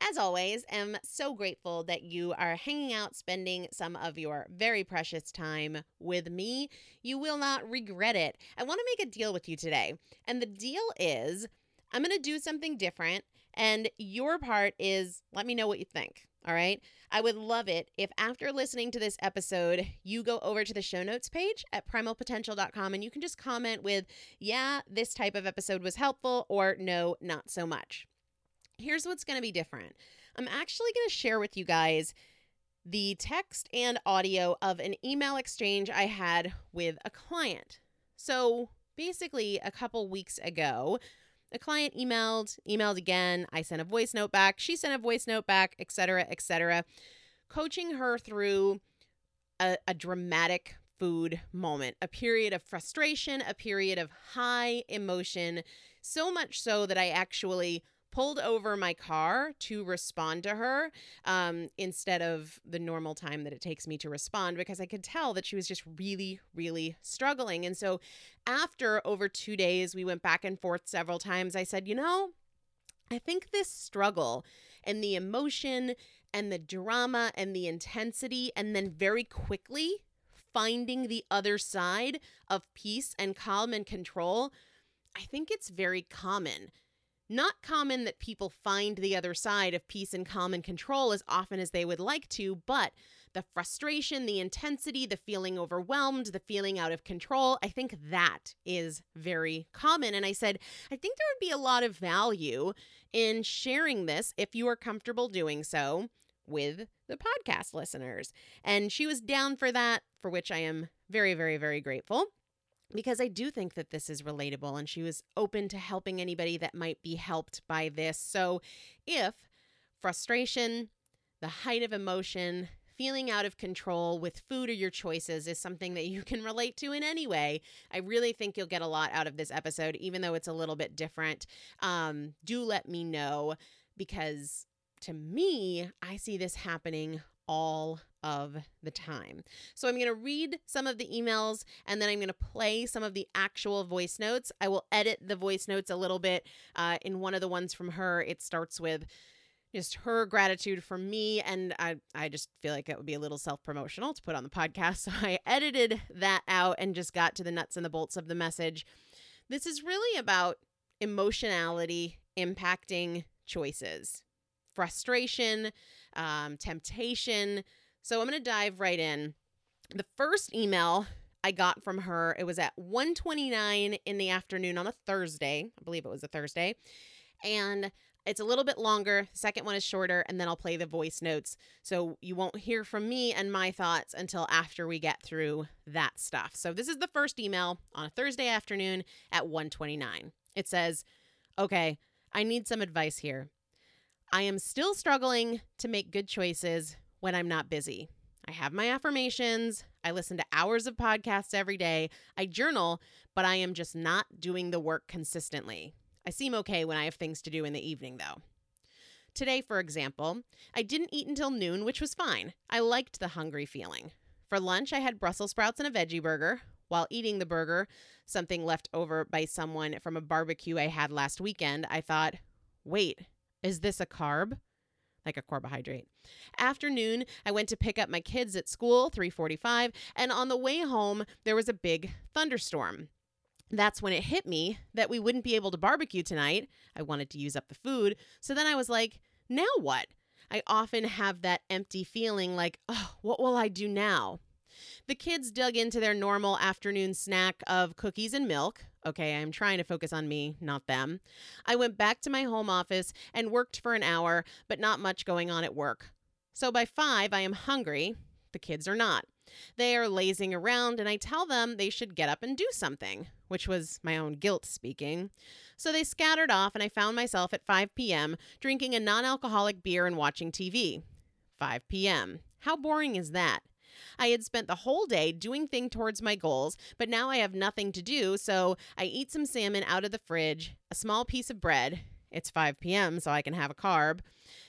As always, am so grateful that you are hanging out, spending some of your very precious time with me. You will not regret it. I want to make a deal with you today. And the deal is I'm going to do something different. And your part is let me know what you think. All right. I would love it if after listening to this episode, you go over to the show notes page at primalpotential.com and you can just comment with, yeah, this type of episode was helpful, or no, not so much here's what's going to be different. I'm actually going to share with you guys the text and audio of an email exchange I had with a client. So basically, a couple weeks ago, a client emailed, emailed again. I sent a voice note back. She sent a voice note back, etc., etc. Coaching her through a, a dramatic food moment, a period of frustration, a period of high emotion, so much so that I actually pulled over my car to respond to her um, instead of the normal time that it takes me to respond because I could tell that she was just really, really struggling. And so after over two days, we went back and forth several times. I said, you know, I think this struggle and the emotion and the drama and the intensity, and then very quickly finding the other side of peace and calm and control, I think it's very common not common that people find the other side of peace and calm and control as often as they would like to, but the frustration, the intensity, the feeling overwhelmed, the feeling out of control, I think that is very common. And I said, I think there would be a lot of value in sharing this if you are comfortable doing so with the podcast listeners. And she was down for that, for which I am very, very, very grateful because I do think that this is relatable and she was open to helping anybody that might be helped by this. So, if frustration, the height of emotion, feeling out of control with food or your choices is something that you can relate to in any way, I really think you'll get a lot out of this episode, even though it's a little bit different. Um, do let me know because to me, I see this happening all of the time. So I'm going to read some of the emails and then I'm going to play some of the actual voice notes. I will edit the voice notes a little bit. Uh, in one of the ones from her, it starts with just her gratitude for me and I I just feel like it would be a little self-promotional to put on the podcast. So I edited that out and just got to the nuts and the bolts of the message. This is really about emotionality impacting choices frustration, um, temptation. So I'm going to dive right in. The first email I got from her, it was at 1:29 in the afternoon on a Thursday. I believe it was a Thursday. And it's a little bit longer. Second one is shorter, and then I'll play the voice notes. So you won't hear from me and my thoughts until after we get through that stuff. So this is the first email on a Thursday afternoon at 1:29. It says, "Okay, I need some advice here. I am still struggling to make good choices when I'm not busy. I have my affirmations. I listen to hours of podcasts every day. I journal, but I am just not doing the work consistently. I seem okay when I have things to do in the evening, though. Today, for example, I didn't eat until noon, which was fine. I liked the hungry feeling. For lunch, I had Brussels sprouts and a veggie burger. While eating the burger, something left over by someone from a barbecue I had last weekend, I thought, wait, is this a carb? Like a carbohydrate. Afternoon, I went to pick up my kids at school, 3:45, and on the way home, there was a big thunderstorm. That's when it hit me that we wouldn't be able to barbecue tonight. I wanted to use up the food. So then I was like, now what? I often have that empty feeling like, oh, what will I do now? The kids dug into their normal afternoon snack of cookies and milk. Okay, I'm trying to focus on me, not them. I went back to my home office and worked for an hour, but not much going on at work. So by five, I am hungry. The kids are not. They are lazing around, and I tell them they should get up and do something, which was my own guilt speaking. So they scattered off, and I found myself at 5 p.m. drinking a non alcoholic beer and watching TV. 5 p.m. How boring is that? I had spent the whole day doing things towards my goals, but now I have nothing to do, so I eat some salmon out of the fridge, a small piece of bread. It's 5 p.m., so I can have a carb.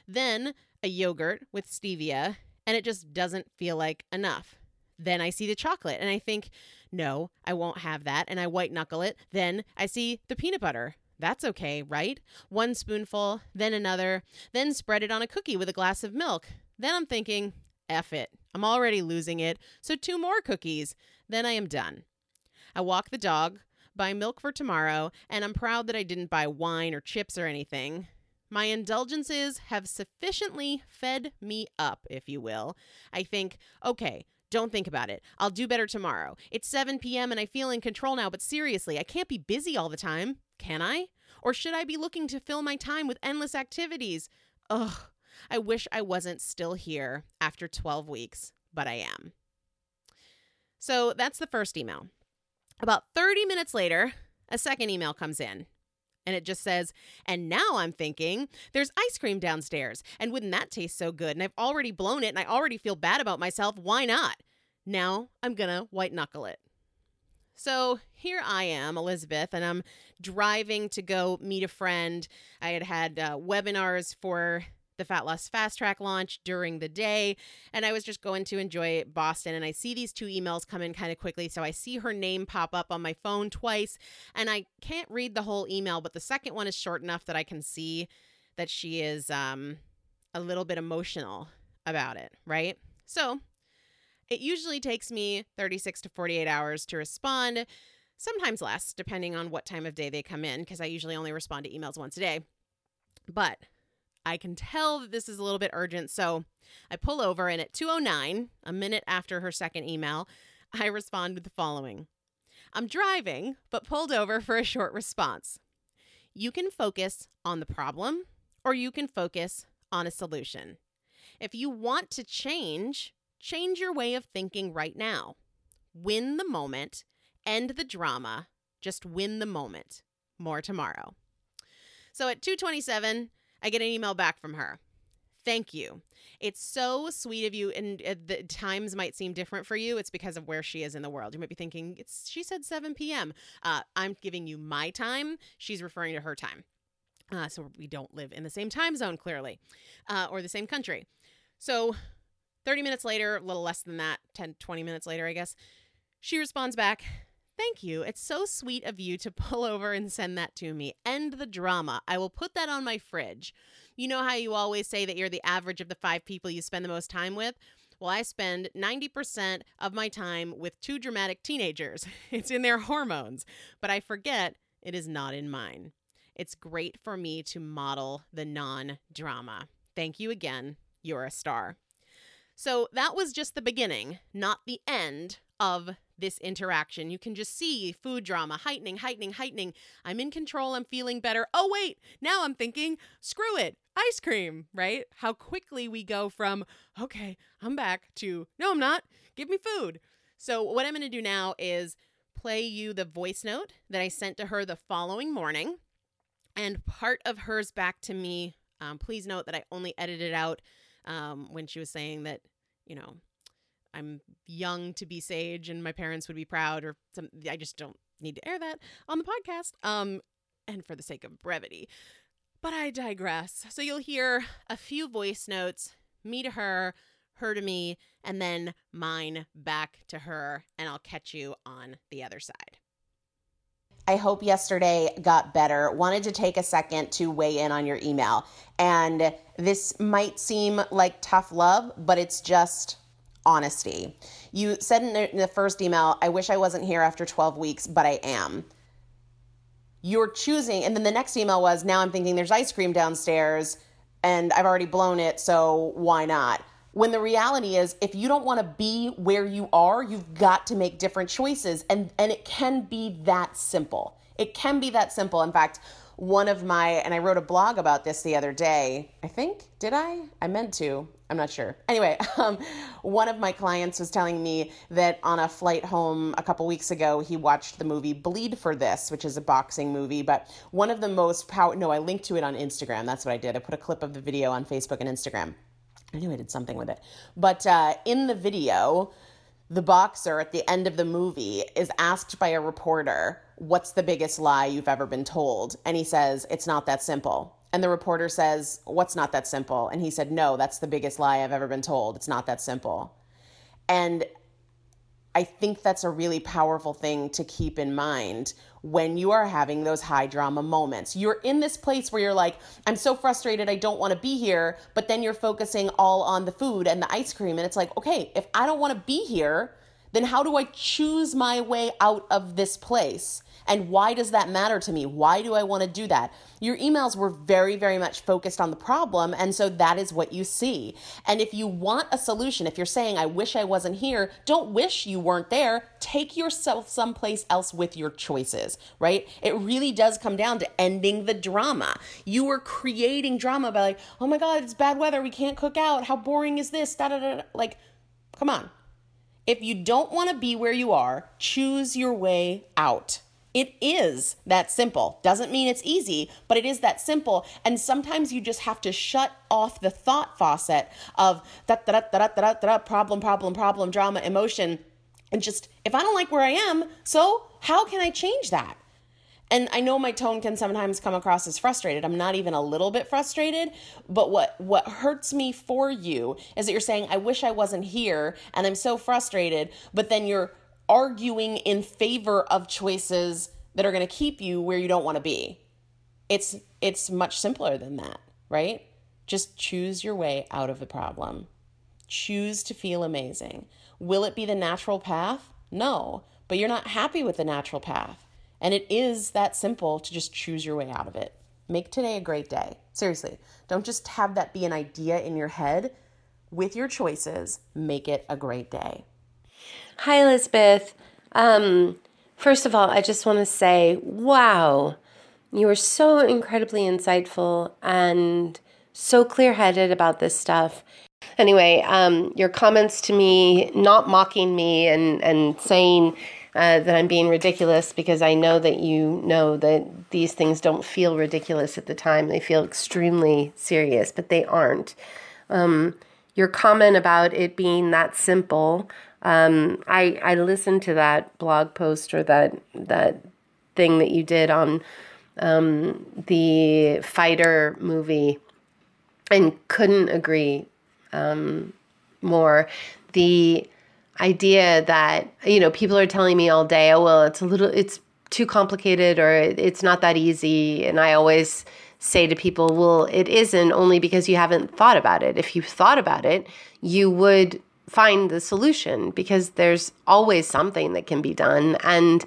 Then a yogurt with stevia, and it just doesn't feel like enough. Then I see the chocolate and I think, no, I won't have that. And I white knuckle it. Then I see the peanut butter. That's okay, right? One spoonful, then another, then spread it on a cookie with a glass of milk. Then I'm thinking, F it. I'm already losing it, so two more cookies. Then I am done. I walk the dog, buy milk for tomorrow, and I'm proud that I didn't buy wine or chips or anything. My indulgences have sufficiently fed me up, if you will. I think, okay, don't think about it. I'll do better tomorrow. It's 7 p.m. and I feel in control now, but seriously, I can't be busy all the time, can I? Or should I be looking to fill my time with endless activities? Ugh, I wish I wasn't still here after 12 weeks, but I am. So that's the first email. About 30 minutes later, a second email comes in. And it just says, and now I'm thinking there's ice cream downstairs. And wouldn't that taste so good? And I've already blown it and I already feel bad about myself. Why not? Now I'm going to white knuckle it. So here I am, Elizabeth, and I'm driving to go meet a friend. I had had uh, webinars for the Fat Loss Fast Track launch during the day. And I was just going to enjoy Boston. And I see these two emails come in kind of quickly. So I see her name pop up on my phone twice. And I can't read the whole email, but the second one is short enough that I can see that she is um, a little bit emotional about it, right? So it usually takes me 36 to 48 hours to respond, sometimes less, depending on what time of day they come in, because I usually only respond to emails once a day. But I can tell that this is a little bit urgent. So I pull over, and at 209, a minute after her second email, I respond with the following I'm driving, but pulled over for a short response. You can focus on the problem, or you can focus on a solution. If you want to change, change your way of thinking right now. Win the moment, end the drama, just win the moment. More tomorrow. So at 227, I get an email back from her. Thank you. It's so sweet of you. And uh, the times might seem different for you. It's because of where she is in the world. You might be thinking, it's she said 7 p.m. Uh, I'm giving you my time. She's referring to her time. Uh, so we don't live in the same time zone, clearly, uh, or the same country. So 30 minutes later, a little less than that, 10, 20 minutes later, I guess, she responds back, Thank you. It's so sweet of you to pull over and send that to me. End the drama. I will put that on my fridge. You know how you always say that you're the average of the five people you spend the most time with? Well, I spend 90% of my time with two dramatic teenagers. It's in their hormones, but I forget it is not in mine. It's great for me to model the non drama. Thank you again. You're a star. So that was just the beginning, not the end of this interaction. You can just see food drama heightening, heightening, heightening. I'm in control. I'm feeling better. Oh, wait, now I'm thinking, screw it, ice cream, right? How quickly we go from, okay, I'm back to, no, I'm not, give me food. So, what I'm going to do now is play you the voice note that I sent to her the following morning and part of hers back to me. Um, please note that I only edited out um, when she was saying that, you know, I'm young to be sage and my parents would be proud or some I just don't need to air that on the podcast. Um and for the sake of brevity. But I digress. So you'll hear a few voice notes, me to her, her to me, and then mine back to her, and I'll catch you on the other side. I hope yesterday got better. Wanted to take a second to weigh in on your email. And this might seem like tough love, but it's just honesty. You said in the first email, I wish I wasn't here after 12 weeks, but I am. You're choosing, and then the next email was, now I'm thinking there's ice cream downstairs and I've already blown it, so why not? When the reality is, if you don't want to be where you are, you've got to make different choices. And, and it can be that simple. It can be that simple. In fact, one of my, and I wrote a blog about this the other day. I think, did I? I meant to. I'm not sure. Anyway, um, one of my clients was telling me that on a flight home a couple weeks ago, he watched the movie Bleed for This, which is a boxing movie. But one of the most power, no, I linked to it on Instagram. That's what I did. I put a clip of the video on Facebook and Instagram. I knew I did something with it. But uh, in the video, the boxer at the end of the movie is asked by a reporter, What's the biggest lie you've ever been told? And he says, It's not that simple. And the reporter says, What's not that simple? And he said, No, that's the biggest lie I've ever been told. It's not that simple. And I think that's a really powerful thing to keep in mind when you are having those high drama moments. You're in this place where you're like, I'm so frustrated, I don't want to be here, but then you're focusing all on the food and the ice cream. And it's like, okay, if I don't want to be here, then how do I choose my way out of this place? And why does that matter to me? Why do I want to do that? Your emails were very, very much focused on the problem. And so that is what you see. And if you want a solution, if you're saying, I wish I wasn't here, don't wish you weren't there. Take yourself someplace else with your choices, right? It really does come down to ending the drama. You were creating drama by like, oh my God, it's bad weather. We can't cook out. How boring is this? Da, da, da. Like, come on. If you don't want to be where you are, choose your way out. It is that simple. Doesn't mean it's easy, but it is that simple. And sometimes you just have to shut off the thought faucet of da da da da da da problem, problem, problem, drama, emotion. And just, if I don't like where I am, so how can I change that? And I know my tone can sometimes come across as frustrated. I'm not even a little bit frustrated, but what what hurts me for you is that you're saying I wish I wasn't here and I'm so frustrated, but then you're arguing in favor of choices that are going to keep you where you don't want to be. It's it's much simpler than that, right? Just choose your way out of the problem. Choose to feel amazing. Will it be the natural path? No, but you're not happy with the natural path. And it is that simple to just choose your way out of it. Make today a great day. Seriously, don't just have that be an idea in your head. With your choices, make it a great day. Hi, Elizabeth. Um, first of all, I just want to say, wow, you were so incredibly insightful and so clear headed about this stuff. Anyway, um, your comments to me, not mocking me and, and saying uh, that I'm being ridiculous because I know that you know that these things don't feel ridiculous at the time. They feel extremely serious, but they aren't. Um, your comment about it being that simple um, I I listened to that blog post or that that thing that you did on um, the fighter movie, and couldn't agree um, more. The idea that you know people are telling me all day, oh well, it's a little, it's too complicated or it's not that easy, and I always say to people, well, it isn't only because you haven't thought about it. If you thought about it, you would find the solution because there's always something that can be done and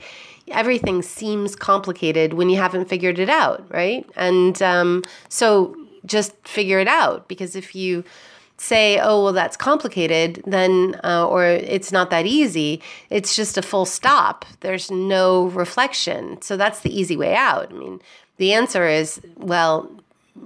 everything seems complicated when you haven't figured it out right and um, so just figure it out because if you say oh well that's complicated then uh, or it's not that easy it's just a full stop there's no reflection so that's the easy way out i mean the answer is well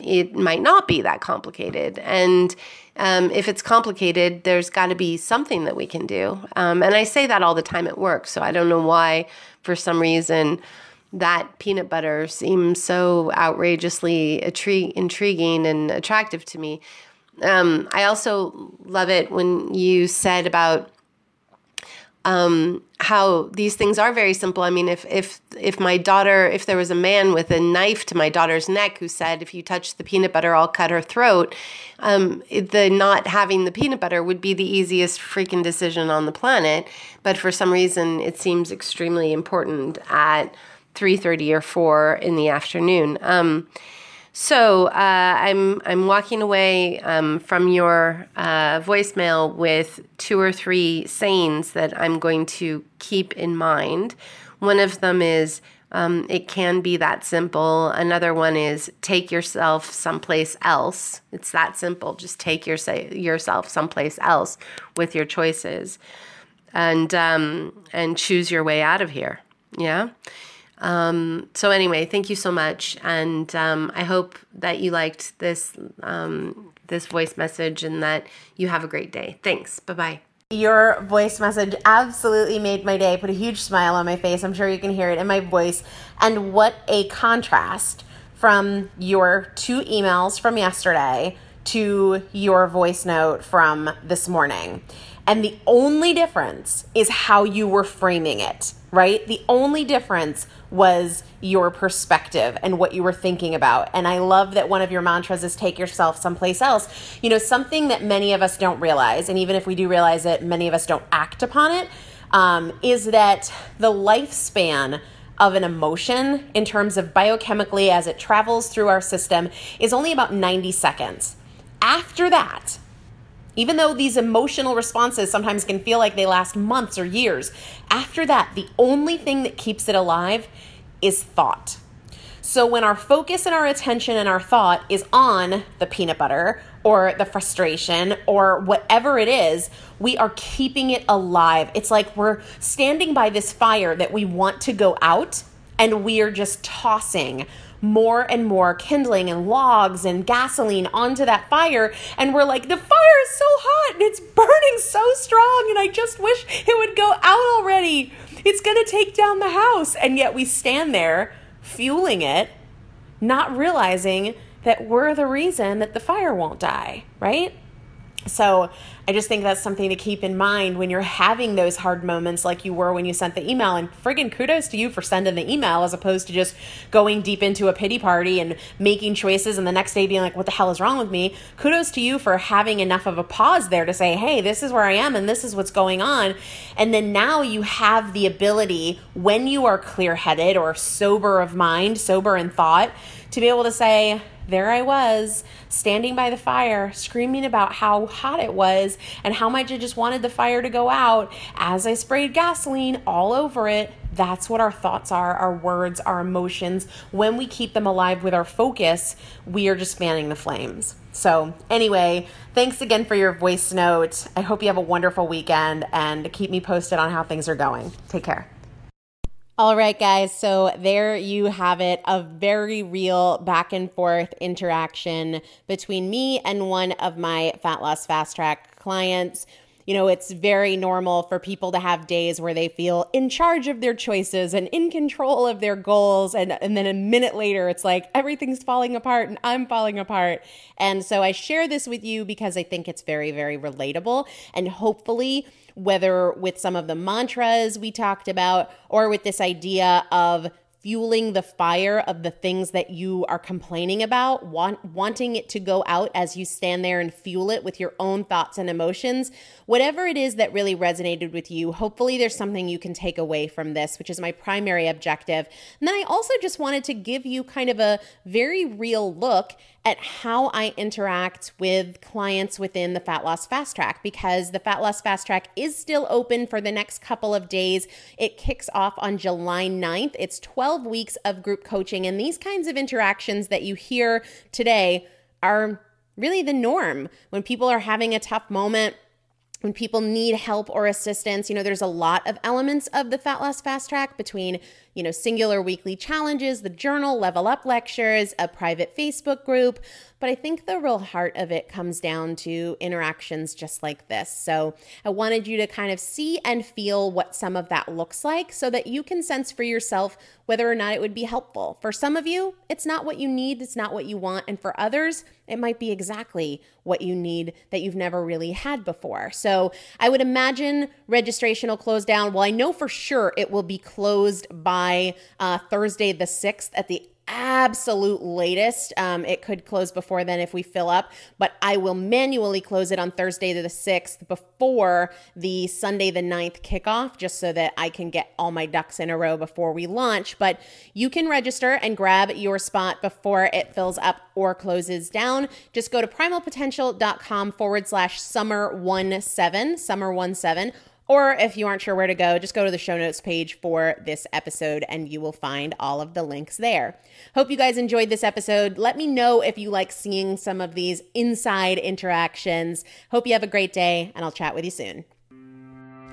it might not be that complicated. And um, if it's complicated, there's got to be something that we can do. Um, and I say that all the time at work. So I don't know why, for some reason, that peanut butter seems so outrageously intri- intriguing and attractive to me. Um, I also love it when you said about um, how these things are very simple. I mean, if if if my daughter, if there was a man with a knife to my daughter's neck who said, "If you touch the peanut butter, I'll cut her throat," um, the not having the peanut butter would be the easiest freaking decision on the planet. But for some reason, it seems extremely important at three thirty or four in the afternoon. Um, so uh, I'm I'm walking away um, from your uh, voicemail with two or three sayings that I'm going to keep in mind. One of them is um, it can be that simple. Another one is take yourself someplace else. It's that simple. Just take your, yourself someplace else with your choices, and um, and choose your way out of here. Yeah. Um, so anyway, thank you so much, and um, I hope that you liked this um, this voice message and that you have a great day. Thanks. Bye bye. Your voice message absolutely made my day. Put a huge smile on my face. I'm sure you can hear it in my voice. And what a contrast from your two emails from yesterday to your voice note from this morning. And the only difference is how you were framing it, right? The only difference was your perspective and what you were thinking about. And I love that one of your mantras is take yourself someplace else. You know, something that many of us don't realize, and even if we do realize it, many of us don't act upon it. um, is that the lifespan of an emotion in terms of biochemically as it travels through our system is only about 90 seconds. After that, even though these emotional responses sometimes can feel like they last months or years, after that, the only thing that keeps it alive is thought. So when our focus and our attention and our thought is on the peanut butter or the frustration or whatever it is, we are keeping it alive. It's like we're standing by this fire that we want to go out and we are just tossing more and more kindling and logs and gasoline onto that fire. And we're like, the fire is so hot and it's burning so strong, and I just wish it would go out already. It's gonna take down the house. And yet we stand there fueling it, not realizing that we're the reason that the fire won't die, right? So I just think that's something to keep in mind when you're having those hard moments like you were when you sent the email. And friggin' kudos to you for sending the email as opposed to just going deep into a pity party and making choices and the next day being like, what the hell is wrong with me? Kudos to you for having enough of a pause there to say, hey, this is where I am and this is what's going on. And then now you have the ability when you are clear headed or sober of mind, sober in thought, to be able to say, there I was, standing by the fire, screaming about how hot it was and how much I just wanted the fire to go out as I sprayed gasoline all over it. That's what our thoughts are, our words, our emotions. When we keep them alive with our focus, we are just fanning the flames. So, anyway, thanks again for your voice note. I hope you have a wonderful weekend and keep me posted on how things are going. Take care. All right, guys. So there you have it a very real back and forth interaction between me and one of my fat loss fast track clients. You know, it's very normal for people to have days where they feel in charge of their choices and in control of their goals. And, and then a minute later, it's like everything's falling apart and I'm falling apart. And so I share this with you because I think it's very, very relatable. And hopefully, whether with some of the mantras we talked about or with this idea of fueling the fire of the things that you are complaining about, want, wanting it to go out as you stand there and fuel it with your own thoughts and emotions, whatever it is that really resonated with you, hopefully there's something you can take away from this, which is my primary objective. And then I also just wanted to give you kind of a very real look at how I interact with clients within the Fat Loss Fast Track because the Fat Loss Fast Track is still open for the next couple of days. It kicks off on July 9th. It's 12 weeks of group coaching, and these kinds of interactions that you hear today are really the norm when people are having a tough moment when people need help or assistance, you know, there's a lot of elements of the Fat Loss Fast Track between, you know, singular weekly challenges, the journal, level up lectures, a private Facebook group. But I think the real heart of it comes down to interactions just like this. So I wanted you to kind of see and feel what some of that looks like so that you can sense for yourself whether or not it would be helpful. For some of you, it's not what you need, it's not what you want. And for others, it might be exactly what you need that you've never really had before. So I would imagine registration will close down. Well, I know for sure it will be closed by uh, Thursday the 6th at the absolute latest. Um, it could close before then if we fill up, but I will manually close it on Thursday the 6th before the Sunday the 9th kickoff, just so that I can get all my ducks in a row before we launch. But you can register and grab your spot before it fills up or closes down. Just go to primalpotential.com forward slash summer one seven, summer one seven or if you aren't sure where to go, just go to the show notes page for this episode and you will find all of the links there. Hope you guys enjoyed this episode. Let me know if you like seeing some of these inside interactions. Hope you have a great day, and I'll chat with you soon.